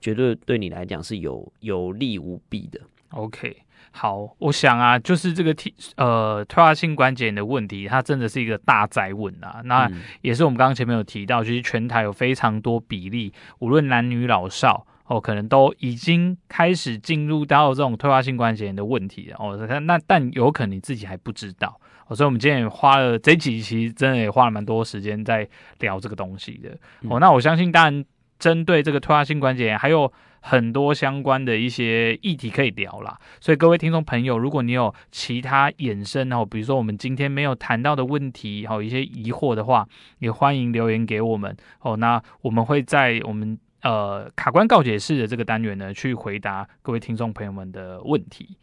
绝对对你来讲是有有利无弊的。OK，好，我想啊，就是这个体呃退化性关节炎的问题，它真的是一个大灾问啊。那也是我们刚刚前面有提到，其实全台有非常多比例，无论男女老少哦，可能都已经开始进入到这种退化性关节炎的问题了哦。那但有可能你自己还不知道哦，所以我们今天也花了这几期，真的也花了蛮多时间在聊这个东西的哦。那我相信，当然。针对这个退化性关节炎，还有很多相关的一些议题可以聊啦。所以各位听众朋友，如果你有其他衍生哦，比如说我们今天没有谈到的问题，好一些疑惑的话，也欢迎留言给我们哦。那我们会在我们呃卡关告解室的这个单元呢，去回答各位听众朋友们的问题。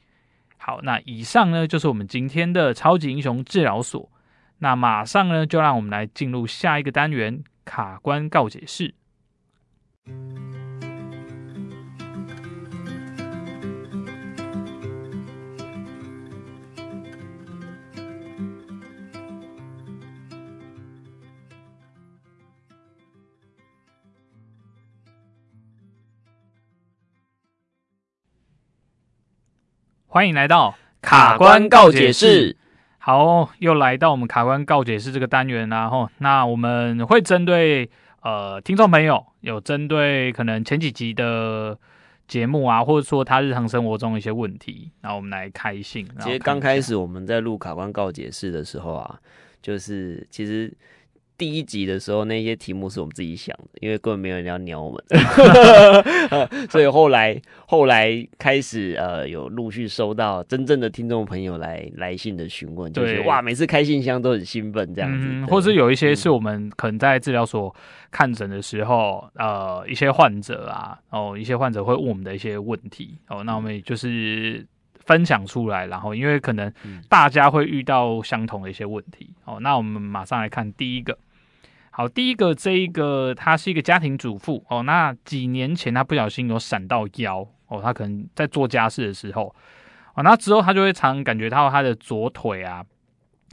好，那以上呢就是我们今天的超级英雄治疗所。那马上呢就让我们来进入下一个单元卡关告解室。欢迎来到卡关告解室。好，又来到我们卡关告解室这个单元啦。吼，那我们会针对。呃，听众朋友有针对可能前几集的节目啊，或者说他日常生活中一些问题，然后我们来开信。其实刚开始我们在录卡关告解室的时候啊，就是其实。第一集的时候，那些题目是我们自己想的，因为根本没有人要鸟我们，所以后来后来开始呃，有陆续收到真正的听众朋友来来信的询问，就是哇，每次开信箱都很兴奋这样子，嗯、或是有一些是我们可能在治疗所看诊的时候，呃，一些患者啊，哦，一些患者会问我们的一些问题，哦，那我们也就是分享出来，然后因为可能大家会遇到相同的一些问题，哦，那我们马上来看第一个。好，第一个这一个，她是一个家庭主妇哦。那几年前她不小心有闪到腰哦，她可能在做家事的时候哦，那之后她就会常感觉到她的左腿啊，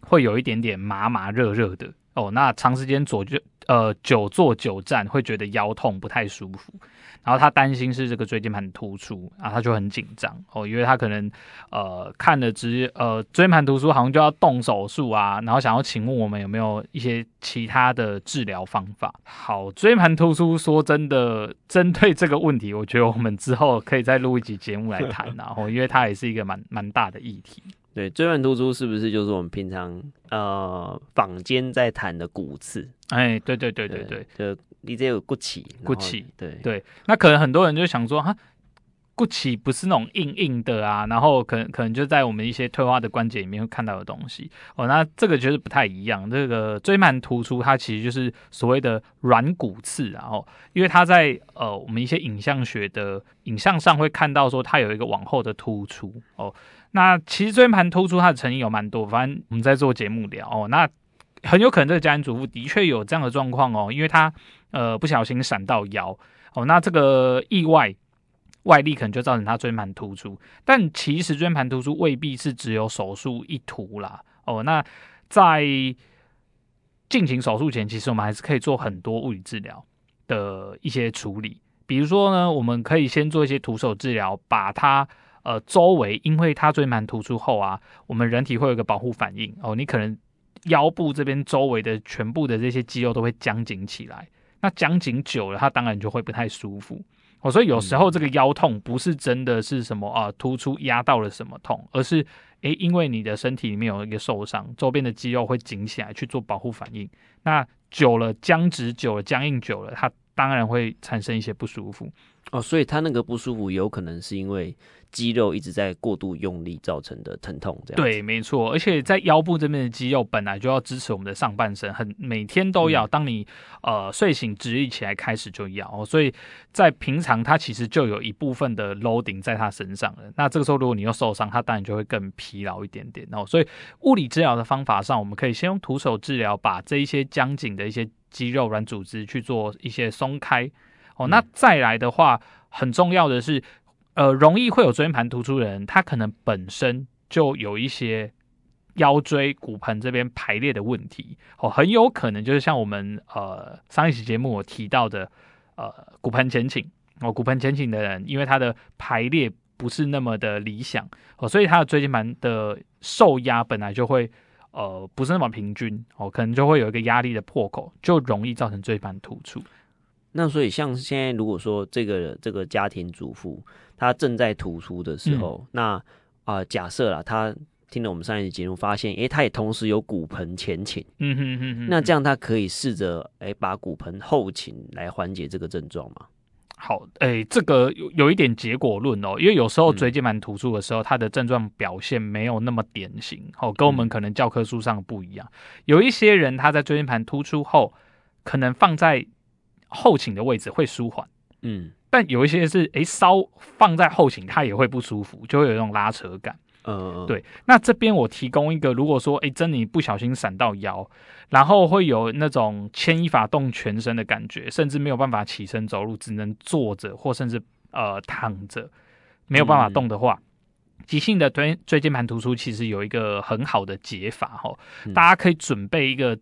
会有一点点麻麻热热的哦。那长时间左就呃久坐久站，会觉得腰痛不太舒服。然后他担心是这个椎间盘突出啊，他就很紧张哦，因为他可能呃看了直呃椎间盘突出好像就要动手术啊，然后想要请问我们有没有一些其他的治疗方法？好，椎间盘突出说真的，针对这个问题，我觉得我们之后可以再录一集节目来谈，然 后因为它也是一个蛮蛮大的议题。对，椎间盘突出是不是就是我们平常呃坊间在谈的骨刺？哎，对对对对对，就。你这有骨起，骨起，对对，那可能很多人就想说，哈，骨起不是那种硬硬的啊，然后可能可能就在我们一些退化的关节里面会看到的东西哦，那这个就是不太一样。这个椎盘突出，它其实就是所谓的软骨刺，然后因为它在呃我们一些影像学的影像上会看到说它有一个往后的突出哦，那其实椎盘突出它的成因有蛮多，反正我们在做节目聊哦，那。很有可能这个家庭主妇的确有这样的状况哦，因为她呃不小心闪到腰哦，那这个意外外力可能就造成她椎盘突出，但其实椎盘突出未必是只有手术一途啦哦，那在进行手术前，其实我们还是可以做很多物理治疗的一些处理，比如说呢，我们可以先做一些徒手治疗，把它呃周围，因为它椎盘突出后啊，我们人体会有一个保护反应哦，你可能。腰部这边周围的全部的这些肌肉都会僵紧起来，那僵紧久了，它当然就会不太舒服哦。所以有时候这个腰痛不是真的是什么啊突出压到了什么痛，而是诶，因为你的身体里面有一个受伤，周边的肌肉会紧起来去做保护反应。那久了僵直久了僵硬久了，它当然会产生一些不舒服。哦，所以他那个不舒服有可能是因为肌肉一直在过度用力造成的疼痛，这样。对，没错。而且在腰部这边的肌肉本来就要支持我们的上半身，很每天都要。当你呃睡醒直立起来开始就要，所以在平常它其实就有一部分的 loading 在它身上了。那这个时候如果你又受伤，它当然就会更疲劳一点点。哦，所以物理治疗的方法上，我们可以先用徒手治疗，把这一些僵紧的一些肌肉软组织去做一些松开。哦，那再来的话，很重要的是，呃，容易会有椎间盘突出的人，他可能本身就有一些腰椎骨盆这边排列的问题。哦，很有可能就是像我们呃上一期节目我提到的，呃，骨盆前倾。哦，骨盆前倾的人，因为他的排列不是那么的理想，哦，所以他的椎间盘的受压本来就会呃不是那么平均。哦，可能就会有一个压力的破口，就容易造成椎间盘突出。那所以，像现在如果说这个这个家庭主妇她正在突出的时候，嗯、那啊、呃，假设啦，她听了我们上一期节目，发现，诶，她也同时有骨盆前倾，嗯哼哼哼，那这样她可以试着，诶，把骨盆后倾来缓解这个症状吗？好，诶，这个有有一点结果论哦，因为有时候椎间盘突出的时候，它的症状表现没有那么典型，哦，跟我们可能教科书上不一样。有一些人他在椎间盘突出后，可能放在后倾的位置会舒缓，嗯，但有一些是诶，稍放在后倾，它也会不舒服，就会有一种拉扯感，嗯，对。那这边我提供一个，如果说诶，真的你不小心闪到腰，然后会有那种牵一发动全身的感觉，甚至没有办法起身走路，只能坐着或甚至呃躺着，没有办法动的话，嗯、急性的椎椎间盘突出其实有一个很好的解法哈，嗯、大家可以准备一个。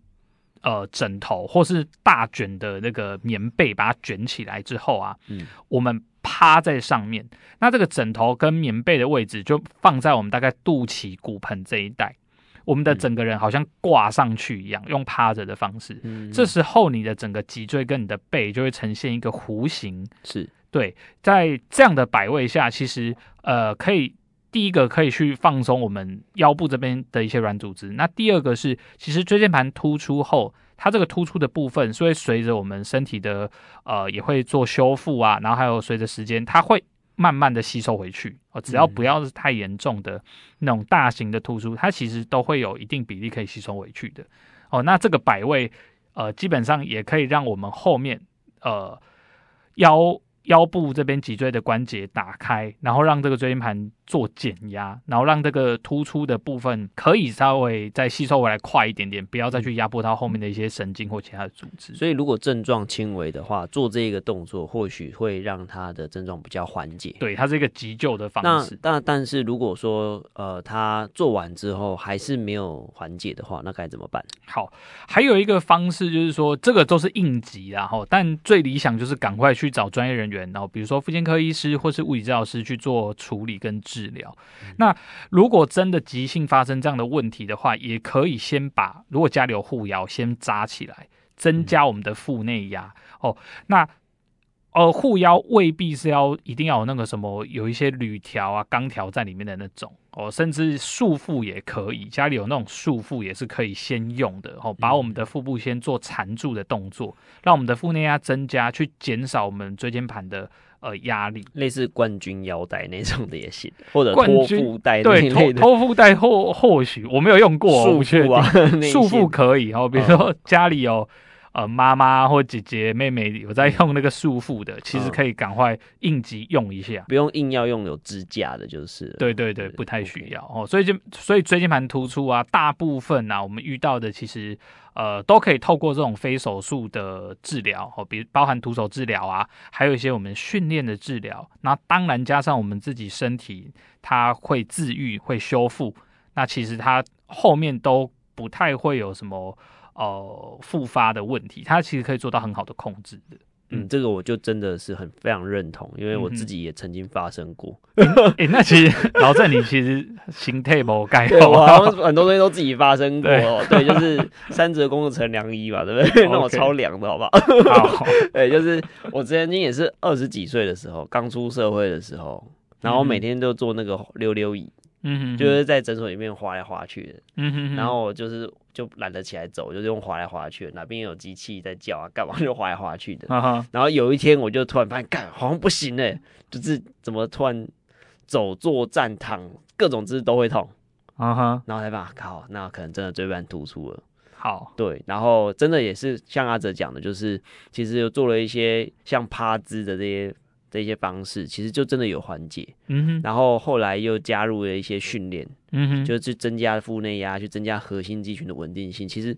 呃，枕头或是大卷的那个棉被，把它卷起来之后啊，嗯，我们趴在上面，那这个枕头跟棉被的位置就放在我们大概肚脐骨盆这一带，我们的整个人好像挂上去一样，嗯、用趴着的方式，嗯，这时候你的整个脊椎跟你的背就会呈现一个弧形，是。对，在这样的摆位下，其实呃可以。第一个可以去放松我们腰部这边的一些软组织，那第二个是，其实椎间盘突出后，它这个突出的部分，所以随着我们身体的呃也会做修复啊，然后还有随着时间，它会慢慢的吸收回去哦，只要不要是太严重的那种大型的突出，它其实都会有一定比例可以吸收回去的哦。那这个摆位呃基本上也可以让我们后面呃腰。腰部这边脊椎的关节打开，然后让这个椎间盘做减压，然后让这个突出的部分可以稍微再吸收回来快一点点，不要再去压迫到后面的一些神经或其他的组织。所以，如果症状轻微的话，做这个动作或许会让他的症状比较缓解。对，它是一个急救的方式。那但但是如果说呃他做完之后还是没有缓解的话，那该怎么办？好，还有一个方式就是说，这个都是应急啦，哈，但最理想就是赶快去找专业人员。然后，比如说妇健科医师或是物理治疗师去做处理跟治疗。嗯、那如果真的急性发生这样的问题的话，也可以先把如果家里有护腰先扎起来，增加我们的腹内压、嗯、哦。那呃护腰未必是要一定要有那个什么有一些铝条啊钢条在里面的那种。哦，甚至束缚也可以，家里有那种束缚也是可以先用的。哦，把我们的腹部先做缠住的动作，让我们的腹内压增加，去减少我们椎间盘的呃压力。类似冠军腰带那种的也行，或者托腹带。对，托托腹带或或许我没有用过，束缚啊，束缚可以。哦，比如说家里有。呃，妈妈或姐姐、妹妹有在用那个束缚的，其实可以赶快应急用一下，不用硬要用有支架的，就是。对对对，不太需要哦。所以就所以椎间盘突出啊，大部分啊，我们遇到的其实呃都可以透过这种非手术的治疗哦，比如包含徒手治疗啊，还有一些我们训练的治疗。那当然加上我们自己身体，它会自愈、会修复，那其实它后面都不太会有什么。哦，复发的问题，它其实可以做到很好的控制的。嗯，这个我就真的是很非常认同，因为我自己也曾经发生过。哎、嗯欸，那其实老郑，你其实心态不改好，我好像很多东西都自己发生过。对，对，就是三折肱的乘凉衣嘛，对不对？那我超凉的，好不好？好，对，就是我曾经也是二十几岁的时候，刚出社会的时候，然后每天都坐那个溜溜椅。嗯哼，就是在诊所里面滑来滑去的，嗯哼，然后我就是就懒得起来走，就是用滑来滑去的，哪边有机器在叫啊，干嘛 就滑来滑去的，然后有一天我就突然发现，干好像不行哎，就是怎么突然走坐站躺各种姿势都会痛，啊哈，然后才发现靠，那可能真的椎盘突出了。好，对，然后真的也是像阿哲讲的，就是其实有做了一些像趴姿的这些这些方式，其实就真的有缓解。嗯哼，然后后来又加入了一些训练，嗯哼，就去增加腹内压，去增加核心肌群的稳定性。其实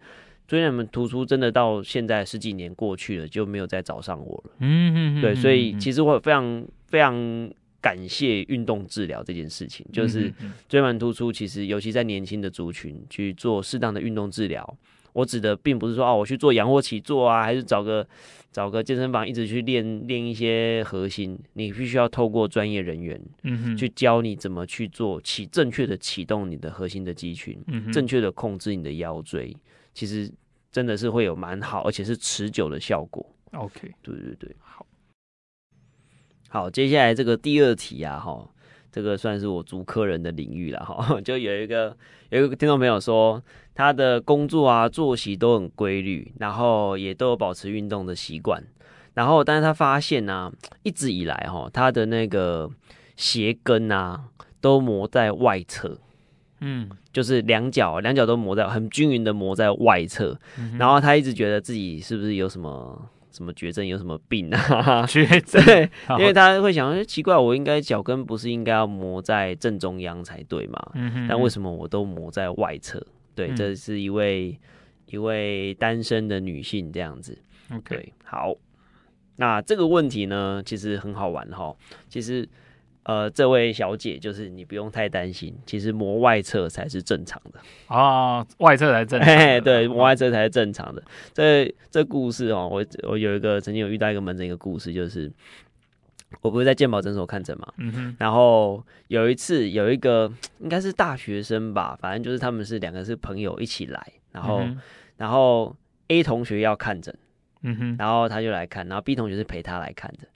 椎间盘突出真的到现在十几年过去了，就没有再找上我了。嗯哼，对，所以其实我非常非常感谢运动治疗这件事情，就是椎间盘突出，其实尤其在年轻的族群去做适当的运动治疗。我指的并不是说哦，我去做仰卧起坐啊，还是找个找个健身房一直去练练一些核心。你必须要透过专业人员，嗯哼，去教你怎么去做启正确的启动你的核心的肌群，嗯，正确的控制你的腰椎，其实真的是会有蛮好，而且是持久的效果。OK，对对对，好，好，接下来这个第二题啊，哈。这个算是我主科人的领域了哈，就有一个有一个听众朋友说，他的工作啊作息都很规律，然后也都有保持运动的习惯，然后但是他发现呢、啊，一直以来哈，他的那个鞋跟啊都磨在外侧，嗯，就是两脚两脚都磨在很均匀的磨在外侧，然后他一直觉得自己是不是有什么。什么绝症？有什么病啊？绝症，对，因为他会想说，奇怪，我应该脚跟不是应该要磨在正中央才对嘛？嗯哼，但为什么我都磨在外侧？对，这是一位一位单身的女性这样子。OK，好，那这个问题呢，其实很好玩哈，其实。呃，这位小姐就是你不用太担心，其实磨外侧才是正常的啊，外侧才正常。嘿嘿，对，磨外侧才是正常的。这这故事哦，我我有一个曾经有遇到一个门诊一个故事，就是我不是在健保诊所看诊嘛，嗯哼，然后有一次有一个应该是大学生吧，反正就是他们是两个是朋友一起来，然后、嗯、然后 A 同学要看诊，嗯哼，然后他就来看，然后 B 同学是陪他来看的。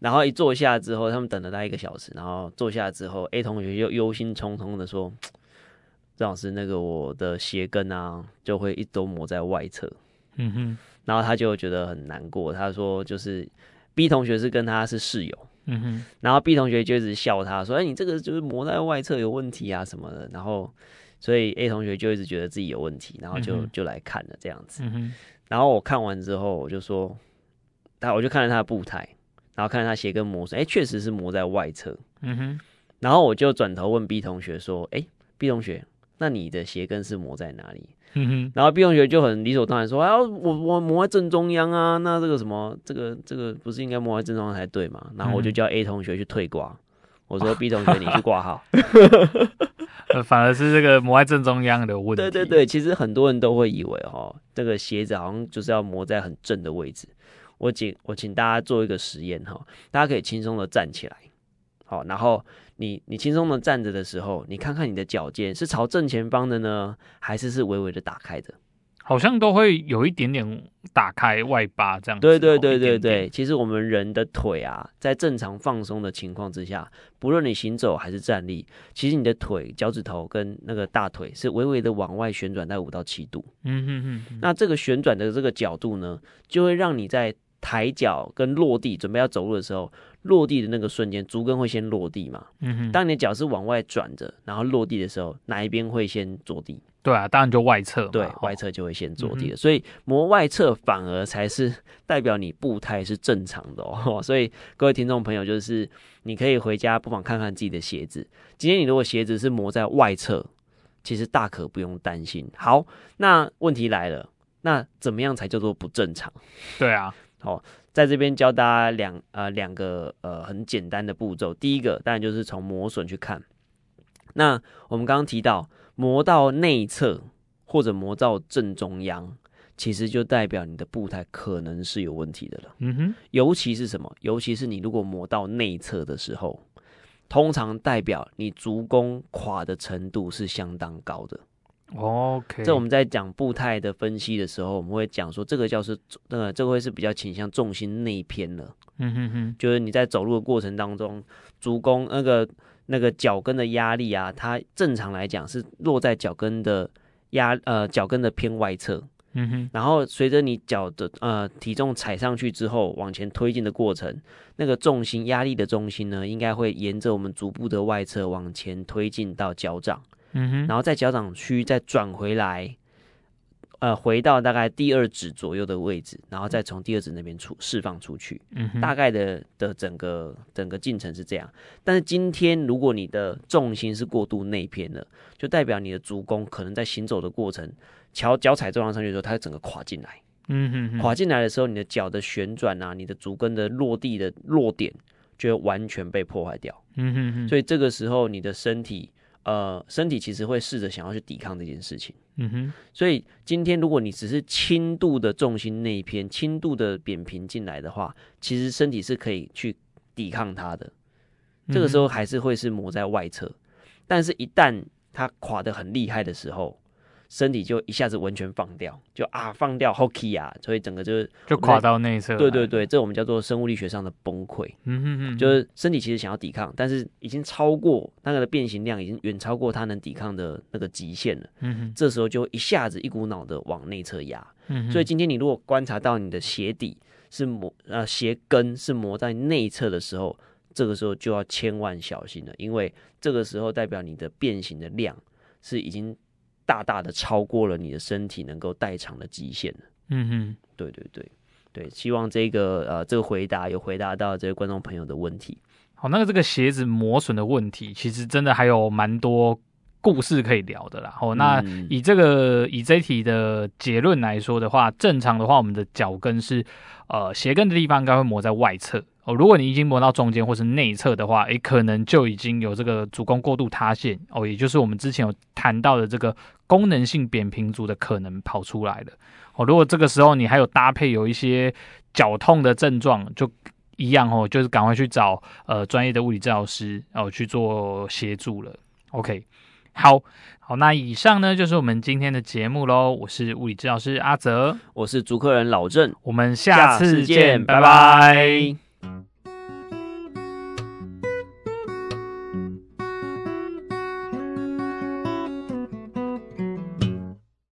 然后一坐下之后，他们等了大概一个小时。然后坐下之后，A 同学就忧心忡忡的说：“ 郑老师，那个我的鞋跟啊，就会一直都磨在外侧。”嗯哼。然后他就觉得很难过。他说：“就是 B 同学是跟他是室友。”嗯哼。然后 B 同学就一直笑他说：“哎，你这个就是磨在外侧有问题啊什么的。”然后所以 A 同学就一直觉得自己有问题，然后就就来看了这样子。嗯哼。然后我看完之后，我就说：“他我就看了他的步态。”然后看他鞋跟磨损，哎，确实是磨在外侧。嗯哼。然后我就转头问 B 同学说：“哎，B 同学，那你的鞋跟是磨在哪里？”嗯哼。然后 B 同学就很理所当然说：“哎，我我磨在正中央啊，那这个什么，这个这个不是应该磨在正中央才对嘛？”然后我就叫 A 同学去退挂，我说：“B 同学，你去挂号。”呃，反而是这个磨在正中央的问题。对对对，其实很多人都会以为哦，这个鞋子好像就是要磨在很正的位置。我请我请大家做一个实验哈，大家可以轻松的站起来，好，然后你你轻松的站着的时候，你看看你的脚尖是朝正前方的呢，还是是微微的打开的？好像都会有一点点打开外八这样子。对对对对对，其实我们人的腿啊，在正常放松的情况之下，不论你行走还是站立，其实你的腿脚趾头跟那个大腿是微微的往外旋转在五到七度。嗯哼哼。那这个旋转的这个角度呢，就会让你在抬脚跟落地，准备要走路的时候，落地的那个瞬间，足跟会先落地嘛。嗯哼。当你的脚是往外转着，然后落地的时候，哪一边会先着地？对啊，当然就外侧。对，外侧就会先着地了。所以磨外侧反而才是代表你步态是正常的哦。所以各位听众朋友，就是你可以回家不妨看看自己的鞋子。今天你如果鞋子是磨在外侧，其实大可不用担心。好，那问题来了，那怎么样才叫做不正常？对啊。好，在这边教大家两呃两个呃很简单的步骤。第一个当然就是从磨损去看。那我们刚刚提到磨到内侧或者磨到正中央，其实就代表你的步态可能是有问题的了。嗯哼，尤其是什么？尤其是你如果磨到内侧的时候，通常代表你足弓垮的程度是相当高的。OK，这我们在讲步态的分析的时候，我们会讲说这个叫是呃，这个会是比较倾向重心内偏的。嗯哼哼，就是你在走路的过程当中，足弓那个那个脚跟的压力啊，它正常来讲是落在脚跟的压呃脚跟的偏外侧。嗯哼，然后随着你脚的呃体重踩上去之后，往前推进的过程，那个重心压力的重心呢，应该会沿着我们足部的外侧往前推进到脚掌，嗯哼，然后在脚掌区再转回来，呃，回到大概第二指左右的位置，然后再从第二指那边出释放出去，嗯哼，大概的的整个整个进程是这样。但是今天如果你的重心是过度内偏的，就代表你的足弓可能在行走的过程。脚脚踩重量上去的时候，它会整个垮进来。嗯哼哼，垮进来的时候，你的脚的旋转啊，你的足跟的落地的落点就会完全被破坏掉。嗯哼哼，所以这个时候你的身体，呃，身体其实会试着想要去抵抗这件事情。嗯哼，所以今天如果你只是轻度的重心那一偏，轻度的扁平进来的话，其实身体是可以去抵抗它的。这个时候还是会是磨在外侧，但是一旦它垮得很厉害的时候。身体就一下子完全放掉，就啊放掉 hockey 啊，所以整个就是就垮到内侧。对对对，这我们叫做生物力学上的崩溃。嗯哼哼，就是身体其实想要抵抗，但是已经超过那个的变形量，已经远超过它能抵抗的那个极限了。嗯哼，这时候就一下子一股脑的往内侧压。嗯哼，所以今天你如果观察到你的鞋底是磨呃鞋跟是磨在内侧的时候，这个时候就要千万小心了，因为这个时候代表你的变形的量是已经。大大的超过了你的身体能够代偿的极限。嗯哼，对对对对，希望这个呃这个回答有回答到这个观众朋友的问题。好，那个这个鞋子磨损的问题，其实真的还有蛮多故事可以聊的啦。哦，那以这个以这一题的结论来说的话，正常的话，我们的脚跟是呃鞋跟的地方应该会磨在外侧。哦，如果你已经磨到中间或是内侧的话，诶，可能就已经有这个足弓过度塌陷哦，也就是我们之前有谈到的这个功能性扁平足的可能跑出来了。哦，如果这个时候你还有搭配有一些脚痛的症状，就一样哦，就是赶快去找呃专业的物理治疗师哦去做协助了。OK，好好，那以上呢就是我们今天的节目喽。我是物理治疗师阿泽，我是足科人老郑，我们下次见，拜拜。